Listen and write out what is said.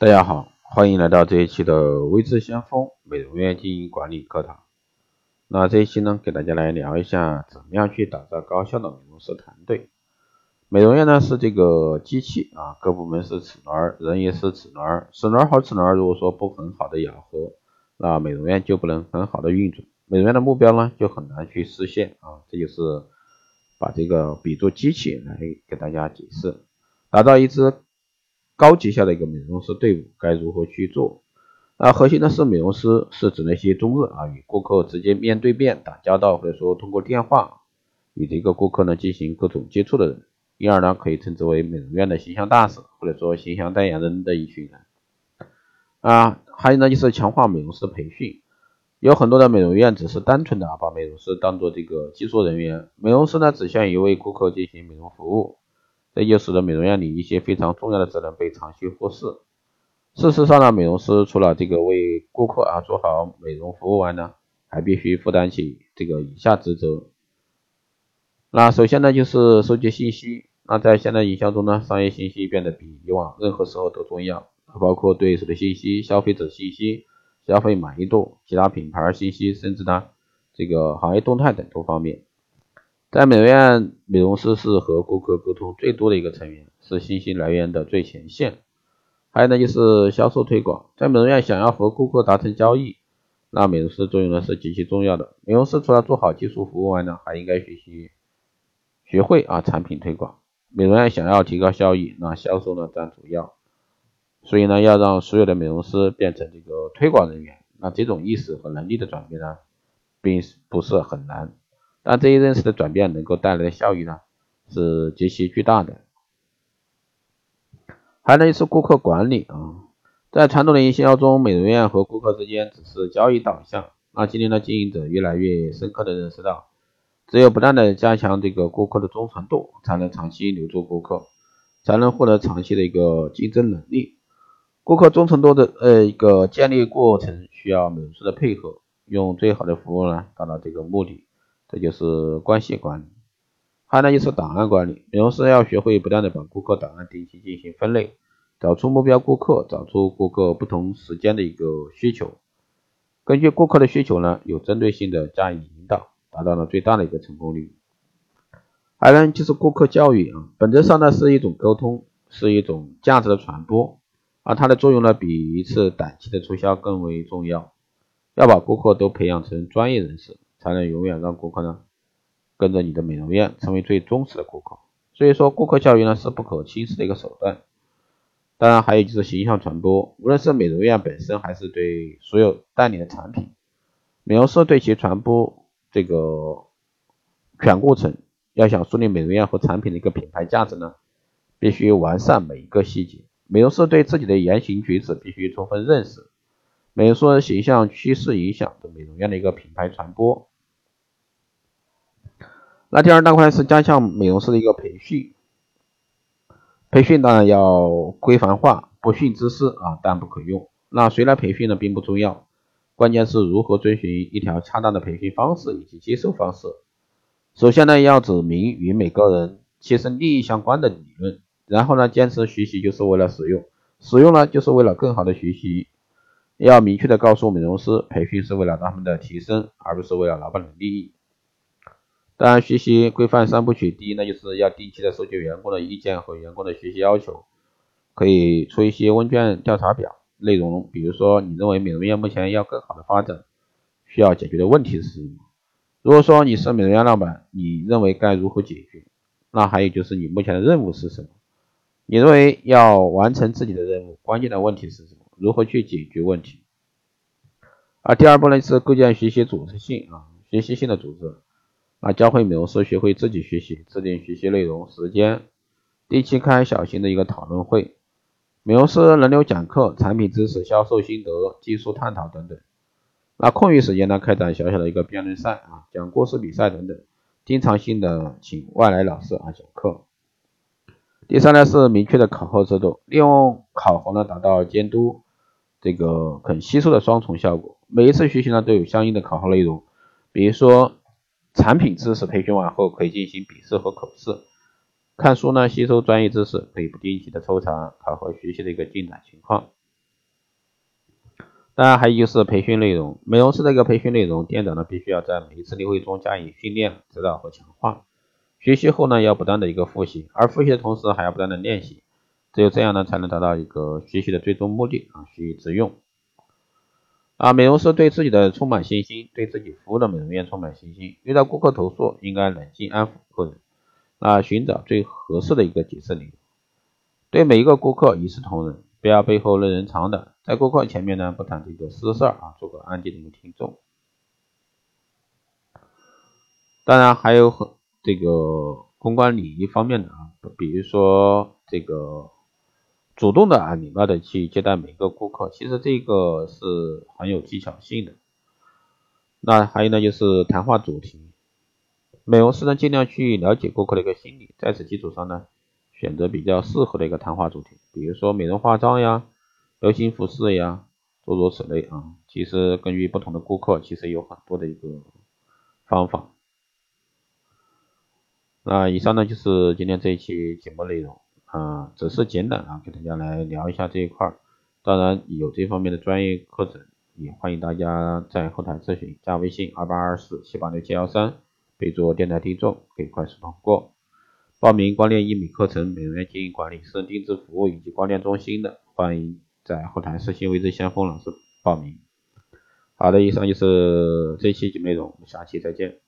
大家好，欢迎来到这一期的微智先锋美容院经营管理课堂。那这一期呢，给大家来聊一下怎么样去打造高效的美容师团队。美容院呢是这个机器啊，各部门是齿轮，人也是齿轮。齿轮和齿轮如果说不很好的咬合，那美容院就不能很好的运转，美容院的目标呢就很难去实现啊。这就是把这个比作机器来给大家解释，打造一支。高绩效的一个美容师队伍该如何去做？那核心的是美容师是指那些终日啊与顾客直接面对面打交道，或者说通过电话与这个顾客呢进行各种接触的人，因而呢可以称之为美容院的形象大使，或者说形象代言人的一群人。啊，还有呢就是强化美容师培训，有很多的美容院只是单纯的啊把美容师当做这个技术人员，美容师呢只向一位顾客进行美容服务。这就使得美容院里一些非常重要的责任被长期忽视。事实上呢，美容师除了这个为顾客啊做好美容服务外呢，还必须负担起这个以下职责。那首先呢，就是收集信息。那在现代营销中呢，商业信息变得比以往任何时候都重要，包括对手的信息、消费者信息、消费满意度、其他品牌信息，甚至呢这个行业动态等多方面。在美容院，美容师是和顾客沟通最多的一个成员，是信息来源的最前线。还有呢，就是销售推广。在美容院想要和顾客达成交易，那美容师作用呢是极其重要的。美容师除了做好技术服务外呢，还应该学习学会啊产品推广。美容院想要提高效益，那销售呢占主要。所以呢，要让所有的美容师变成这个推广人员，那这种意识和能力的转变呢，并不是很难。但这一认识的转变能够带来的效益呢，是极其巨大的。还有一是顾客管理啊，在传统的营销中，美容院和顾客之间只是交易导向。那今天的经营者越来越深刻的认识到，只有不断的加强这个顾客的忠诚度，才能长期留住顾客，才能获得长期的一个竞争能力。顾客忠诚度的呃一个建立过程需要美容师的配合，用最好的服务呢达到这个目的。这就是关系管理，还有呢就是档案管理。美容师要学会不断的把顾客档案定期进行分类，找出目标顾客，找出顾客不同时间的一个需求，根据顾客的需求呢，有针对性的加以引导，达到了最大的一个成功率。还有呢就是顾客教育啊，本质上呢是一种沟通，是一种价值的传播，而它的作用呢比一次短期的促销更为重要，要把顾客都培养成专业人士。才能永远让顾客呢跟着你的美容院成为最忠实的顾客。所以说，顾客教育呢是不可轻视的一个手段。当然，还有就是形象传播，无论是美容院本身，还是对所有代理的产品，美容师对其传播这个全过程，要想树立美容院和产品的一个品牌价值呢，必须完善每一个细节。美容师对自己的言行举止必须充分认识，美容师形象趋势影响着美容院的一个品牌传播。那第二大块是加强美容师的一个培训，培训当然要规范化，不训之师啊，但不可用。那谁来培训呢，并不重要，关键是如何遵循一条恰当的培训方式以及接受方式。首先呢，要指明与每个人切身利益相关的理论，然后呢，坚持学习就是为了使用，使用呢就是为了更好的学习。要明确的告诉美容师，培训是为了他们的提升，而不是为了老板的利益。当然，学习规范三部曲，第一呢，就是要定期的收集员工的意见和员工的学习要求，可以出一些问卷调查表，内容比如说你认为美容院目前要更好的发展，需要解决的问题是什么？如果说你是美容院老板，你认为该如何解决？那还有就是你目前的任务是什么？你认为要完成自己的任务，关键的问题是什么？如何去解决问题？啊，第二步呢是构建学习组织性啊，学习性的组织。那，教会美容师学会自己学习，制定学习内容、时间，定期开小型的一个讨论会，美容师轮流讲课，产品知识、销售心得、技术探讨等等。那空余时间呢，开展小小的一个辩论赛啊，讲故事比赛等等，经常性的请外来老师啊讲课。第三呢是明确的考核制度，利用考核呢达到监督这个肯吸收的双重效果。每一次学习呢都有相应的考核内容，比如说。产品知识培训完后，可以进行笔试和口试。看书呢，吸收专业知识，可以不定期的抽查考核学习的一个进展情况。当然还有就是培训内容，美容师的一个培训内容，店长呢必须要在每一次例会中加以训练、指导和强化。学习后呢要不断的一个复习，而复习的同时还要不断的练习，只有这样呢才能达到一个学习的最终目的啊，学以致用。啊，美容师对自己的充满信心，对自己服务的美容院充满信心。遇到顾客投诉，应该冷静安抚客人，啊，寻找最合适的一个解释理由。对每一个顾客一视同仁，不要背后任人长短。在顾客前面呢，不谈这个私事儿啊，做个安静的一个听众。当然还有很这个公关礼仪方面的啊，比如说这个。主动的啊，礼貌的去接待每个顾客，其实这个是很有技巧性的。那还有呢，就是谈话主题，美容师呢尽量去了解顾客的一个心理，在此基础上呢，选择比较适合的一个谈话主题，比如说美容化妆呀、流行服饰呀，诸如此类啊。其实根据不同的顾客，其实有很多的一个方法。那以上呢就是今天这一期节目内容。啊，只是简短啊，给大家来聊一下这一块儿。当然有这方面的专业课程，也欢迎大家在后台咨询，加微信二八二四七八六七幺三，备注电台听众，可以快速通过。报名光电一米课程、美容院经营管理、私人定制服务以及光电中心的，欢迎在后台私信未知先锋老师报名。好的，以上就是这期节目内容，我们下期再见。